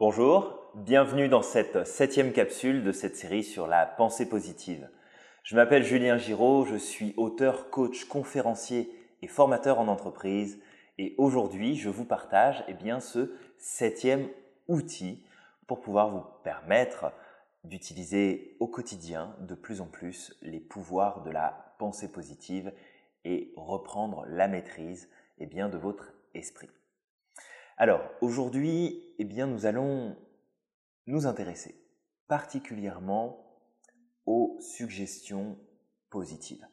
Bonjour, bienvenue dans cette septième capsule de cette série sur la pensée positive. Je m'appelle Julien Giraud, je suis auteur, coach, conférencier et formateur en entreprise et aujourd'hui je vous partage eh bien, ce septième outil pour pouvoir vous permettre d'utiliser au quotidien de plus en plus les pouvoirs de la pensée positive et reprendre la maîtrise eh bien, de votre esprit. Alors, aujourd'hui, eh nous allons nous intéresser particulièrement aux suggestions positives.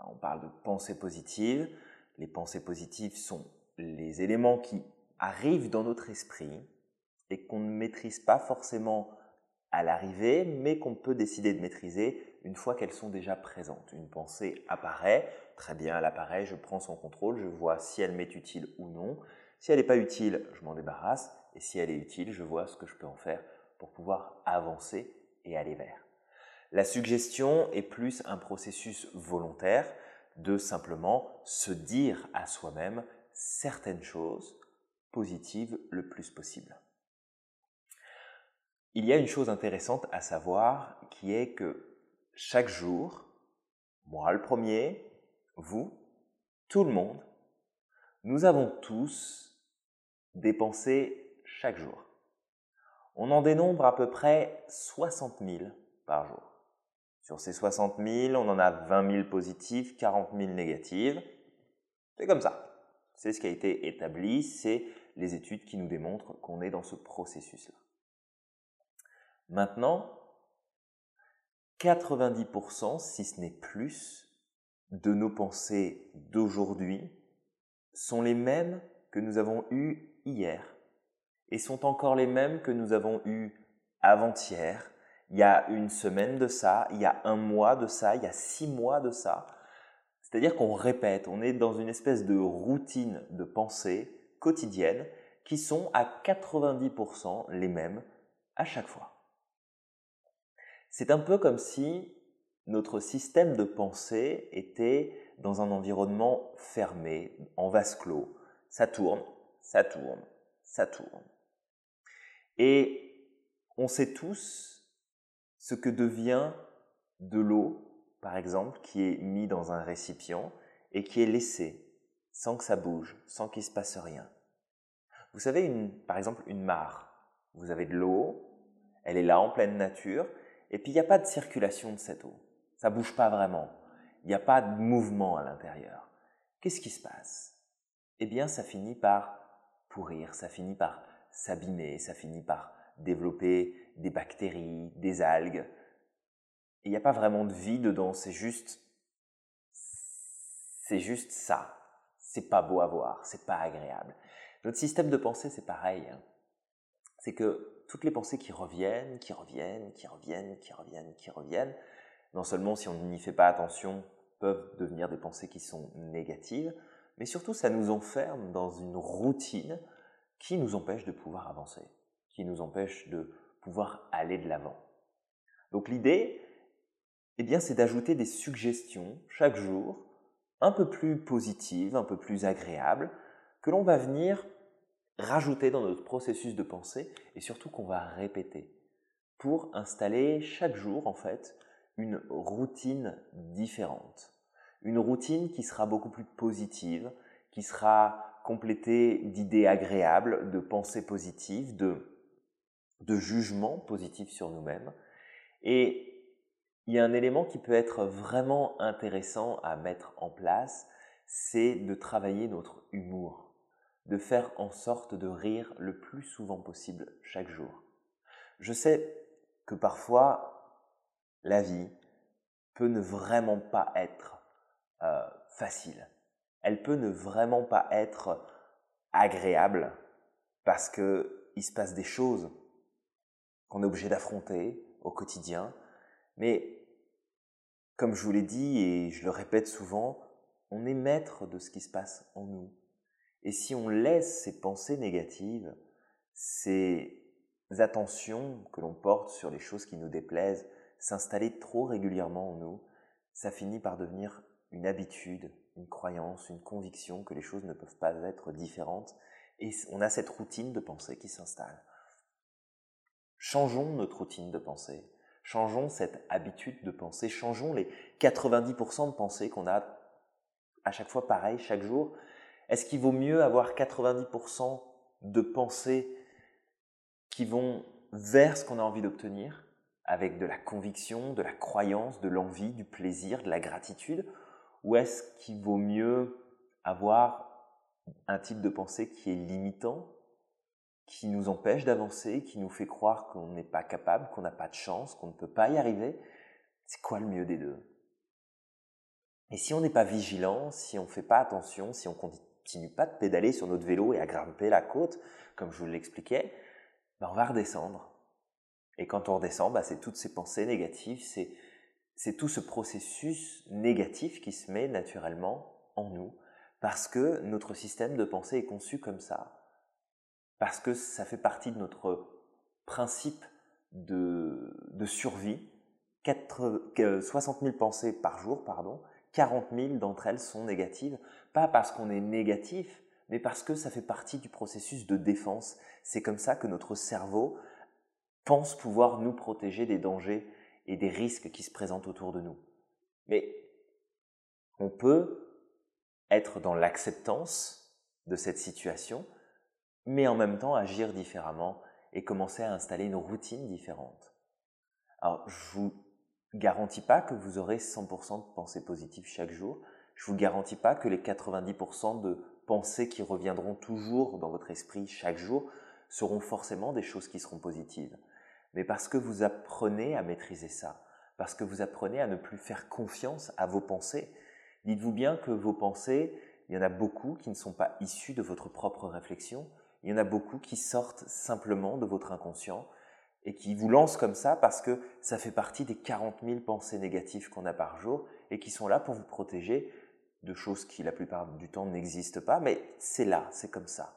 on parle de pensées positives. Les pensées positives sont les éléments qui arrivent dans notre esprit et qu'on ne maîtrise pas forcément à l'arrivée, mais qu'on peut décider de maîtriser une fois qu'elles sont déjà présentes. Une pensée apparaît, très bien, elle apparaît, je prends son contrôle, je vois si elle m'est utile ou non. Si elle n'est pas utile, je m'en débarrasse. Et si elle est utile, je vois ce que je peux en faire pour pouvoir avancer et aller vers. La suggestion est plus un processus volontaire de simplement se dire à soi-même certaines choses positives le plus possible. Il y a une chose intéressante à savoir qui est que chaque jour, moi le premier, vous, tout le monde, nous avons tous dépensés chaque jour. On en dénombre à peu près 60 000 par jour. Sur ces 60 000, on en a 20 000 positives, 40 000 négatives. C'est comme ça. C'est ce qui a été établi, c'est les études qui nous démontrent qu'on est dans ce processus-là. Maintenant, 90%, si ce n'est plus, de nos pensées d'aujourd'hui sont les mêmes que nous avons eues hier et sont encore les mêmes que nous avons eus avant-hier, il y a une semaine de ça, il y a un mois de ça, il y a six mois de ça. C'est-à-dire qu'on répète, on est dans une espèce de routine de pensée quotidienne qui sont à 90% les mêmes à chaque fois. C'est un peu comme si notre système de pensée était dans un environnement fermé, en vase clos. Ça tourne, ça tourne, ça tourne. Et on sait tous ce que devient de l'eau, par exemple, qui est mis dans un récipient et qui est laissé sans que ça bouge, sans qu'il se passe rien. Vous savez, une, par exemple, une mare. Vous avez de l'eau, elle est là en pleine nature, et puis il n'y a pas de circulation de cette eau. Ça bouge pas vraiment. Il n'y a pas de mouvement à l'intérieur. Qu'est-ce qui se passe? Eh bien, ça finit par ça finit par s'abîmer, ça finit par développer des bactéries, des algues. Il n'y a pas vraiment de vie dedans, c'est juste, c'est juste ça. C'est pas beau à voir, c'est pas agréable. Notre système de pensée, c'est pareil. Hein. C'est que toutes les pensées qui reviennent, qui reviennent, qui reviennent, qui reviennent, qui reviennent, non seulement si on n'y fait pas attention, peuvent devenir des pensées qui sont négatives, mais surtout ça nous enferme dans une routine qui nous empêche de pouvoir avancer, qui nous empêche de pouvoir aller de l'avant. Donc l'idée, eh bien, c'est d'ajouter des suggestions chaque jour, un peu plus positives, un peu plus agréables, que l'on va venir rajouter dans notre processus de pensée et surtout qu'on va répéter pour installer chaque jour en fait une routine différente une routine qui sera beaucoup plus positive, qui sera complétée d'idées agréables, de pensées positives, de, de jugements positifs sur nous-mêmes. Et il y a un élément qui peut être vraiment intéressant à mettre en place, c'est de travailler notre humour, de faire en sorte de rire le plus souvent possible chaque jour. Je sais que parfois, la vie peut ne vraiment pas être euh, facile. Elle peut ne vraiment pas être agréable parce que il se passe des choses qu'on est obligé d'affronter au quotidien. Mais comme je vous l'ai dit et je le répète souvent, on est maître de ce qui se passe en nous. Et si on laisse ces pensées négatives, ces attentions que l'on porte sur les choses qui nous déplaisent s'installer trop régulièrement en nous, ça finit par devenir une habitude, une croyance, une conviction que les choses ne peuvent pas être différentes. Et on a cette routine de pensée qui s'installe. Changeons notre routine de pensée. Changeons cette habitude de penser. Changeons les 90% de pensées qu'on a à chaque fois pareil, chaque jour. Est-ce qu'il vaut mieux avoir 90% de pensées qui vont vers ce qu'on a envie d'obtenir, avec de la conviction, de la croyance, de l'envie, du plaisir, de la gratitude? Ou est-ce qu'il vaut mieux avoir un type de pensée qui est limitant, qui nous empêche d'avancer, qui nous fait croire qu'on n'est pas capable, qu'on n'a pas de chance, qu'on ne peut pas y arriver? C'est quoi le mieux des deux? Et si on n'est pas vigilant, si on ne fait pas attention, si on continue pas de pédaler sur notre vélo et à grimper la côte, comme je vous l'expliquais, ben on va redescendre. Et quand on redescend, ben c'est toutes ces pensées négatives, c'est, c'est tout ce processus négatif qui se met naturellement en nous, parce que notre système de pensée est conçu comme ça parce que ça fait partie de notre principe de, survie. 60 000 pensées par jour, pardon, 40 000 d'entre elles sont négatives, pas parce qu'on est négatif, mais parce que ça fait partie du processus de défense. C'est comme ça que notre cerveau pense pouvoir nous protéger des dangers et des risques qui se présentent autour de nous. Mais on peut être dans l'acceptance de cette situation, mais en même temps agir différemment et commencer à installer une routine différente. Alors, je vous garantis pas que vous aurez 100% de pensées positives chaque jour. Je vous garantis pas que les 90% de pensées qui reviendront toujours dans votre esprit chaque jour seront forcément des choses qui seront positives. Mais parce que vous apprenez à maîtriser ça, parce que vous apprenez à ne plus faire confiance à vos pensées, dites-vous bien que vos pensées, il y en a beaucoup qui ne sont pas issues de votre propre réflexion, il y en a beaucoup qui sortent simplement de votre inconscient et qui vous lancent comme ça parce que ça fait partie des 40 000 pensées négatives qu'on a par jour et qui sont là pour vous protéger de choses qui la plupart du temps n'existent pas, mais c'est là, c'est comme ça.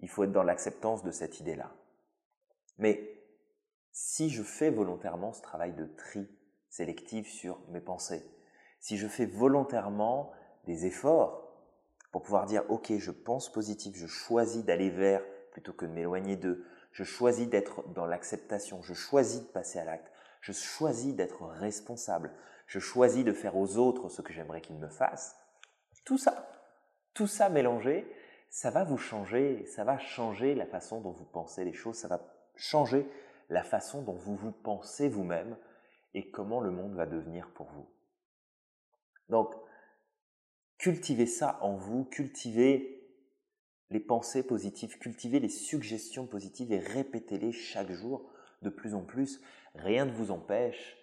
Il faut être dans l'acceptance de cette idée-là. Mais si je fais volontairement ce travail de tri sélectif sur mes pensées, si je fais volontairement des efforts pour pouvoir dire, OK, je pense positif, je choisis d'aller vers plutôt que de m'éloigner d'eux, je choisis d'être dans l'acceptation, je choisis de passer à l'acte, je choisis d'être responsable, je choisis de faire aux autres ce que j'aimerais qu'ils me fassent. Tout ça, tout ça mélangé, ça va vous changer, ça va changer la façon dont vous pensez les choses, ça va changer la façon dont vous vous pensez vous-même et comment le monde va devenir pour vous. Donc, cultivez ça en vous, cultivez les pensées positives, cultivez les suggestions positives et répétez-les chaque jour de plus en plus. Rien ne vous empêche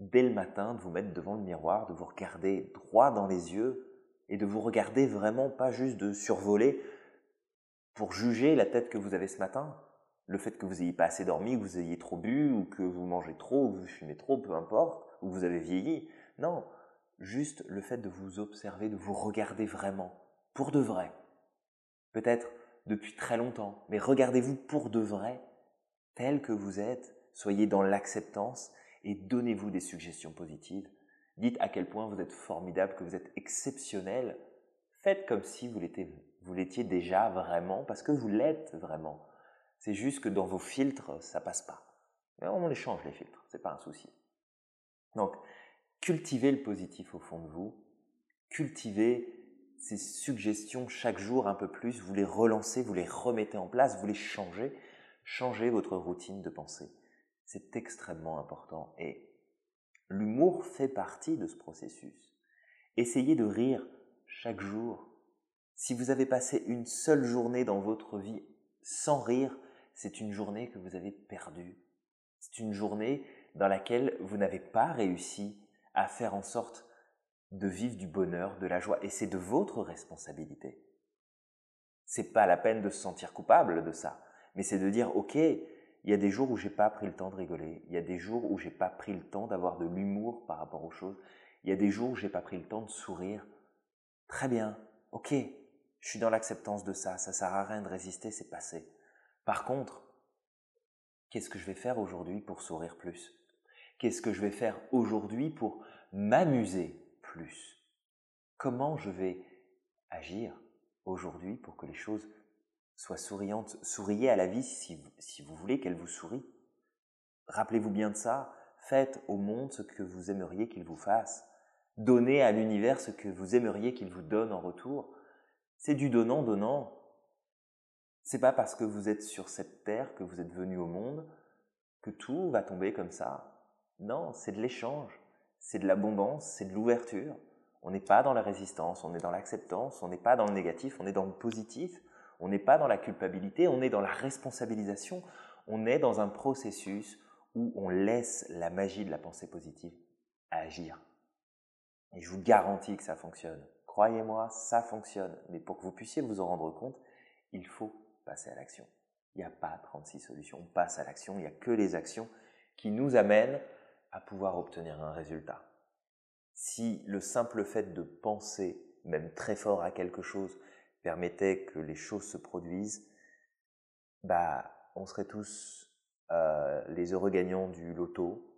dès le matin de vous mettre devant le miroir, de vous regarder droit dans les yeux et de vous regarder vraiment pas juste de survoler pour juger la tête que vous avez ce matin, le fait que vous ayez pas assez dormi, que vous ayez trop bu ou que vous mangez trop ou que vous fumez trop, peu importe, ou que vous avez vieilli. Non, juste le fait de vous observer, de vous regarder vraiment, pour de vrai. Peut-être depuis très longtemps, mais regardez-vous pour de vrai, tel que vous êtes, soyez dans l'acceptance et donnez-vous des suggestions positives. Dites à quel point vous êtes formidable, que vous êtes exceptionnel. Faites comme si vous l'étiez déjà vraiment, parce que vous l'êtes vraiment. C'est juste que dans vos filtres, ça passe pas. On les change les filtres, c'est pas un souci. Donc, cultivez le positif au fond de vous, cultivez ces suggestions chaque jour un peu plus, vous les relancez, vous les remettez en place, vous les changez, changez votre routine de pensée. C'est extrêmement important et l'humour fait partie de ce processus. Essayez de rire chaque jour. Si vous avez passé une seule journée dans votre vie sans rire, c'est une journée que vous avez perdue. C'est une journée dans laquelle vous n'avez pas réussi à faire en sorte de vivre du bonheur, de la joie, et c'est de votre responsabilité. C'est pas la peine de se sentir coupable de ça, mais c'est de dire ok, il y a des jours où j'ai pas pris le temps de rigoler, il y a des jours où j'ai pas pris le temps d'avoir de l'humour par rapport aux choses, il y a des jours où j'ai pas pris le temps de sourire. Très bien, ok, je suis dans l'acceptance de ça, ça sert à rien de résister, c'est passé. Par contre, qu'est-ce que je vais faire aujourd'hui pour sourire plus? Qu'est-ce que je vais faire aujourd'hui pour m'amuser plus? Comment je vais agir aujourd'hui pour que les choses soient souriantes Souriez à la vie si, si vous voulez qu'elle vous sourie. Rappelez-vous bien de ça. Faites au monde ce que vous aimeriez qu'il vous fasse. Donnez à l'univers ce que vous aimeriez qu'il vous donne en retour. C'est du donnant-donnant. C'est pas parce que vous êtes sur cette terre, que vous êtes venu au monde, que tout va tomber comme ça. Non, c'est de l'échange, c'est de l'abondance, c'est de l'ouverture. On n'est pas dans la résistance, on est dans l'acceptance, on n'est pas dans le négatif, on est dans le positif, on n'est pas dans la culpabilité, on est dans la responsabilisation, on est dans un processus où on laisse la magie de la pensée positive agir. Et je vous garantis que ça fonctionne. Croyez-moi, ça fonctionne. Mais pour que vous puissiez vous en rendre compte, il faut passer à l'action. Il n'y a pas 36 solutions. On passe à l'action. Il n'y a que les actions qui nous amènent à pouvoir obtenir un résultat. Si le simple fait de penser, même très fort à quelque chose, permettait que les choses se produisent, bah, on serait tous euh, les heureux gagnants du loto.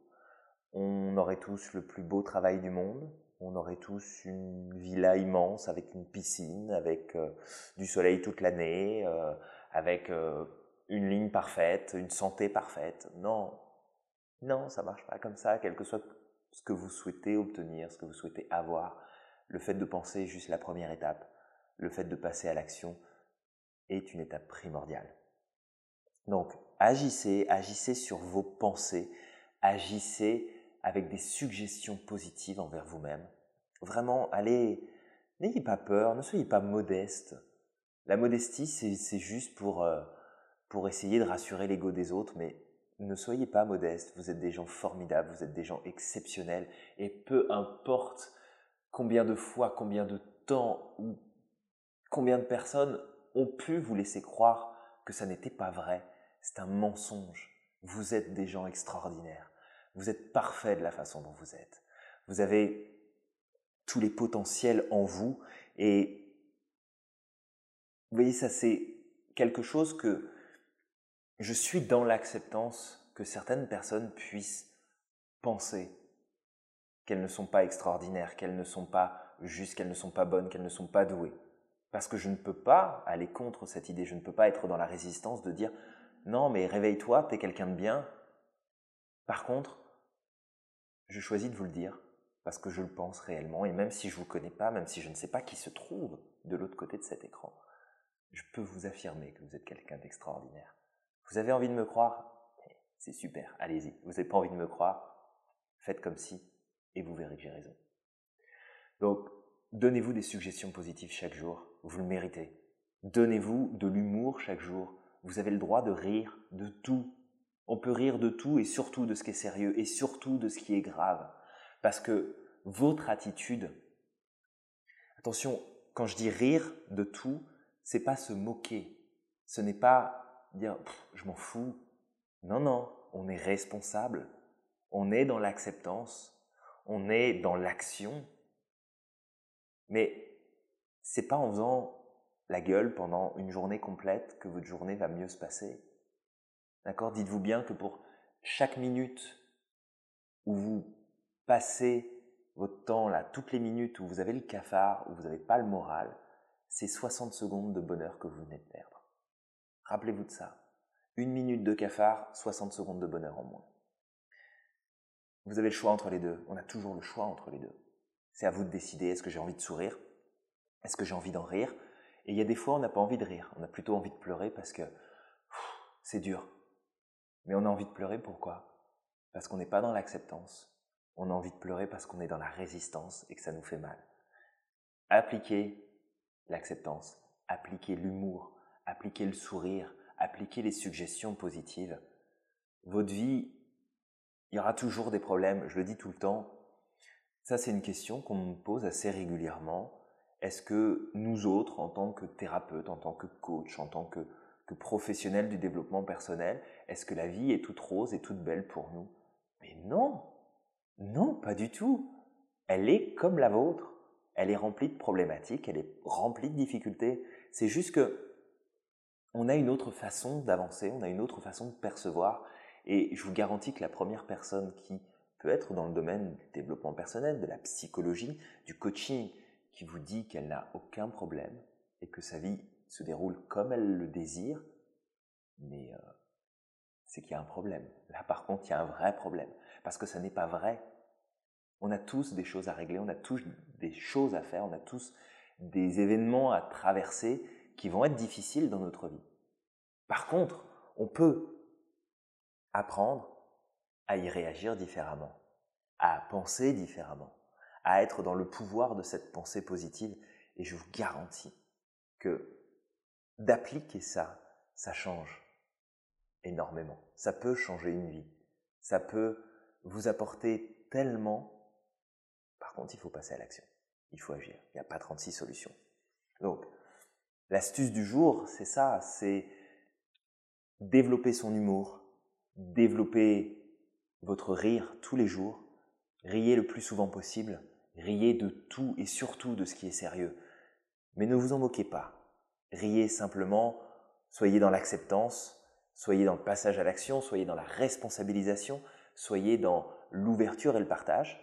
On aurait tous le plus beau travail du monde. On aurait tous une villa immense avec une piscine, avec euh, du soleil toute l'année, euh, avec une ligne parfaite, une santé parfaite. Non, non, ça marche pas comme ça, quel que soit ce que vous souhaitez obtenir, ce que vous souhaitez avoir. Le fait de penser est juste la première étape. Le fait de passer à l'action est une étape primordiale. Donc, agissez, agissez sur vos pensées, agissez avec des suggestions positives envers vous-même. Vraiment, allez, n'ayez pas peur, ne soyez pas modeste. La modestie, c'est juste pour, euh, pour essayer de rassurer l'ego des autres, mais ne soyez pas modeste, vous êtes des gens formidables, vous êtes des gens exceptionnels, et peu importe combien de fois, combien de temps ou combien de personnes ont pu vous laisser croire que ça n'était pas vrai, c'est un mensonge. Vous êtes des gens extraordinaires, vous êtes parfaits de la façon dont vous êtes, vous avez tous les potentiels en vous, et vous voyez, ça c'est quelque chose que je suis dans l'acceptance que certaines personnes puissent penser qu'elles ne sont pas extraordinaires, qu'elles ne sont pas justes, qu'elles ne sont pas bonnes, qu'elles ne sont pas douées. Parce que je ne peux pas aller contre cette idée, je ne peux pas être dans la résistance de dire non mais réveille-toi, t'es quelqu'un de bien. Par contre, je choisis de vous le dire parce que je le pense réellement et même si je ne vous connais pas, même si je ne sais pas qui se trouve de l'autre côté de cet écran, je peux vous affirmer que vous êtes quelqu'un d'extraordinaire. Vous avez envie de me croire? C'est super, allez-y. Vous n'avez pas envie de me croire? Faites comme si, et vous verrez que j'ai raison. Donc, donnez-vous des suggestions positives chaque jour, vous le méritez. Donnez-vous de l'humour chaque jour. Vous avez le droit de rire de tout. On peut rire de tout et surtout de ce qui est sérieux et surtout de ce qui est grave. Parce que votre attitude, attention, quand je dis rire de tout, c'est pas se moquer. Ce n'est pas dire je m'en fous. Non, non, on est responsable. On est dans l'acceptance. On est dans l'action. Mais c'est pas en faisant la gueule pendant une journée complète que votre journée va mieux se passer. D'accord? Dites-vous bien que pour chaque minute où vous passez votre temps là, toutes les minutes où vous avez le cafard, où vous n'avez pas le moral, c'est 60 secondes de bonheur que vous venez de perdre. Rappelez-vous de ça. Une minute de cafard, 60 secondes de bonheur en moins. Vous avez le choix entre les deux. On a toujours le choix entre les deux. C'est à vous de décider, est-ce que j'ai envie de sourire? Est-ce que j'ai envie d'en rire? Et il y a des fois, on n'a pas envie de rire. On a plutôt envie de pleurer parce que c'est dur. Mais on a envie de pleurer pourquoi? Parce qu'on n'est pas dans l'acceptance. On a envie de pleurer parce qu'on est dans la résistance et que ça nous fait mal. Appliquez l'acceptance, appliquez l'humour, appliquez le sourire, appliquez les suggestions positives. Votre vie, il y aura toujours des problèmes, je le dis tout le temps. Ça, c'est une question qu'on me pose assez régulièrement. Est-ce que nous autres, en tant que thérapeute, en tant que coach, en tant que, que professionnel du développement personnel, est-ce que la vie est toute rose et toute belle pour nous? Mais non, non, pas du tout. Elle est comme la vôtre. Elle est remplie de problématiques, elle est remplie de difficultés. C'est juste que on a une autre façon d'avancer, on a une autre façon de percevoir. Et je vous garantis que la première personne qui peut être dans le domaine du développement personnel, de la psychologie, du coaching, qui vous dit qu'elle n'a aucun problème et que sa vie se déroule comme elle le désire, mais euh, c'est qu'il y a un problème. Là, par contre, il y a un vrai problème. Parce que ça n'est pas vrai. On a tous des choses à régler, on a tous des choses à faire, on a tous des événements à traverser qui vont être difficiles dans notre vie. Par contre, on peut apprendre à y réagir différemment, à penser différemment, à être dans le pouvoir de cette pensée positive. Et je vous garantis que d'appliquer ça, ça change énormément. Ça peut changer une vie. Ça peut vous apporter tellement. Par contre, il faut passer à l'action. Il faut agir. Il n'y a pas 36 solutions. Donc, l'astuce du jour, c'est ça, c'est développer son humour, développer votre rire tous les jours, riez le plus souvent possible, riez de tout et surtout de ce qui est sérieux. Mais ne vous en moquez pas. Riez simplement, soyez dans l'acceptance, soyez dans le passage à l'action, soyez dans la responsabilisation, soyez dans l'ouverture et le partage.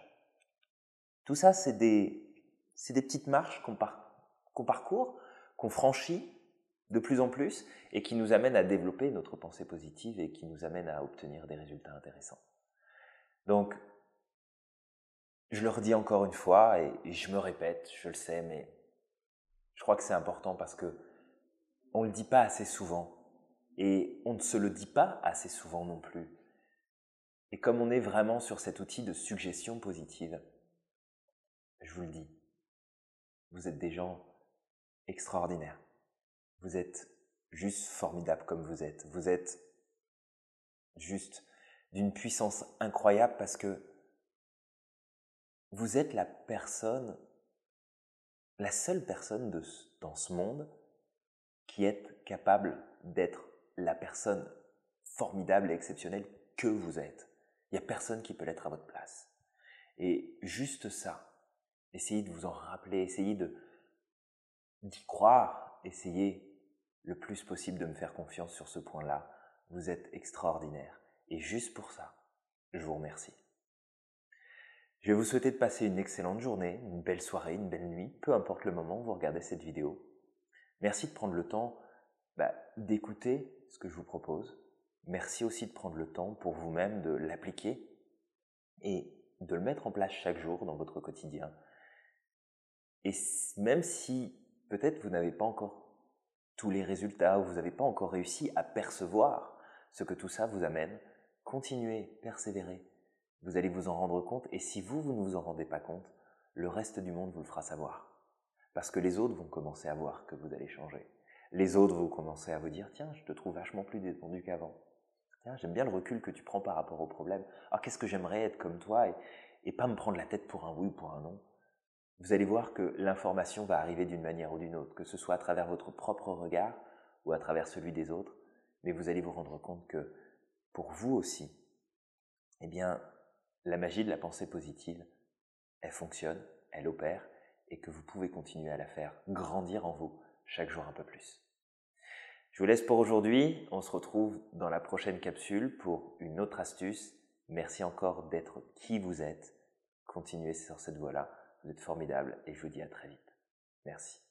Tout ça, c'est des, des petites marches qu'on parcourt, qu'on franchit de plus en plus et qui nous amènent à développer notre pensée positive et qui nous amènent à obtenir des résultats intéressants. Donc, je le redis encore une fois et je me répète, je le sais, mais je crois que c'est important parce que on ne le dit pas assez souvent et on ne se le dit pas assez souvent non plus. Et comme on est vraiment sur cet outil de suggestion positive, je vous le dis, vous êtes des gens extraordinaires. Vous êtes juste formidables comme vous êtes. Vous êtes juste d'une puissance incroyable parce que vous êtes la personne, la seule personne dans ce monde qui est capable d'être la personne formidable et exceptionnelle que vous êtes. Il n'y a personne qui peut l'être à votre place. Et juste ça, essayez de vous en rappeler, essayez d'y croire, essayez le plus possible de me faire confiance sur ce point-là. Vous êtes extraordinaire. Et juste pour ça, je vous remercie. Je vais vous souhaiter de passer une excellente journée, une belle soirée, une belle nuit, peu importe le moment où vous regardez cette vidéo. Merci de prendre le temps bah, d'écouter ce que je vous propose. Merci aussi de prendre le temps pour vous-même de l'appliquer et de le mettre en place chaque jour dans votre quotidien. Et même si peut-être vous n'avez pas encore tous les résultats ou vous n'avez pas encore réussi à percevoir ce que tout ça vous amène, continuez, persévérez. Vous allez vous en rendre compte et si vous, vous ne vous en rendez pas compte, le reste du monde vous le fera savoir. Parce que les autres vont commencer à voir que vous allez changer. Les autres vont commencer à vous dire, tiens, je te trouve vachement plus détendu qu'avant. Tiens, j'aime bien le recul que tu prends par rapport au problème. Ah, qu'est-ce que j'aimerais être comme toi et, et pas me prendre la tête pour un oui ou pour un non. Vous allez voir que l'information va arriver d'une manière ou d'une autre, que ce soit à travers votre propre regard ou à travers celui des autres, mais vous allez vous rendre compte que pour vous aussi, eh bien, la magie de la pensée positive, elle fonctionne, elle opère, et que vous pouvez continuer à la faire grandir en vous chaque jour un peu plus. Je vous laisse pour aujourd'hui, on se retrouve dans la prochaine capsule pour une autre astuce. Merci encore d'être qui vous êtes. Continuez sur cette voie-là, vous êtes formidable et je vous dis à très vite. Merci.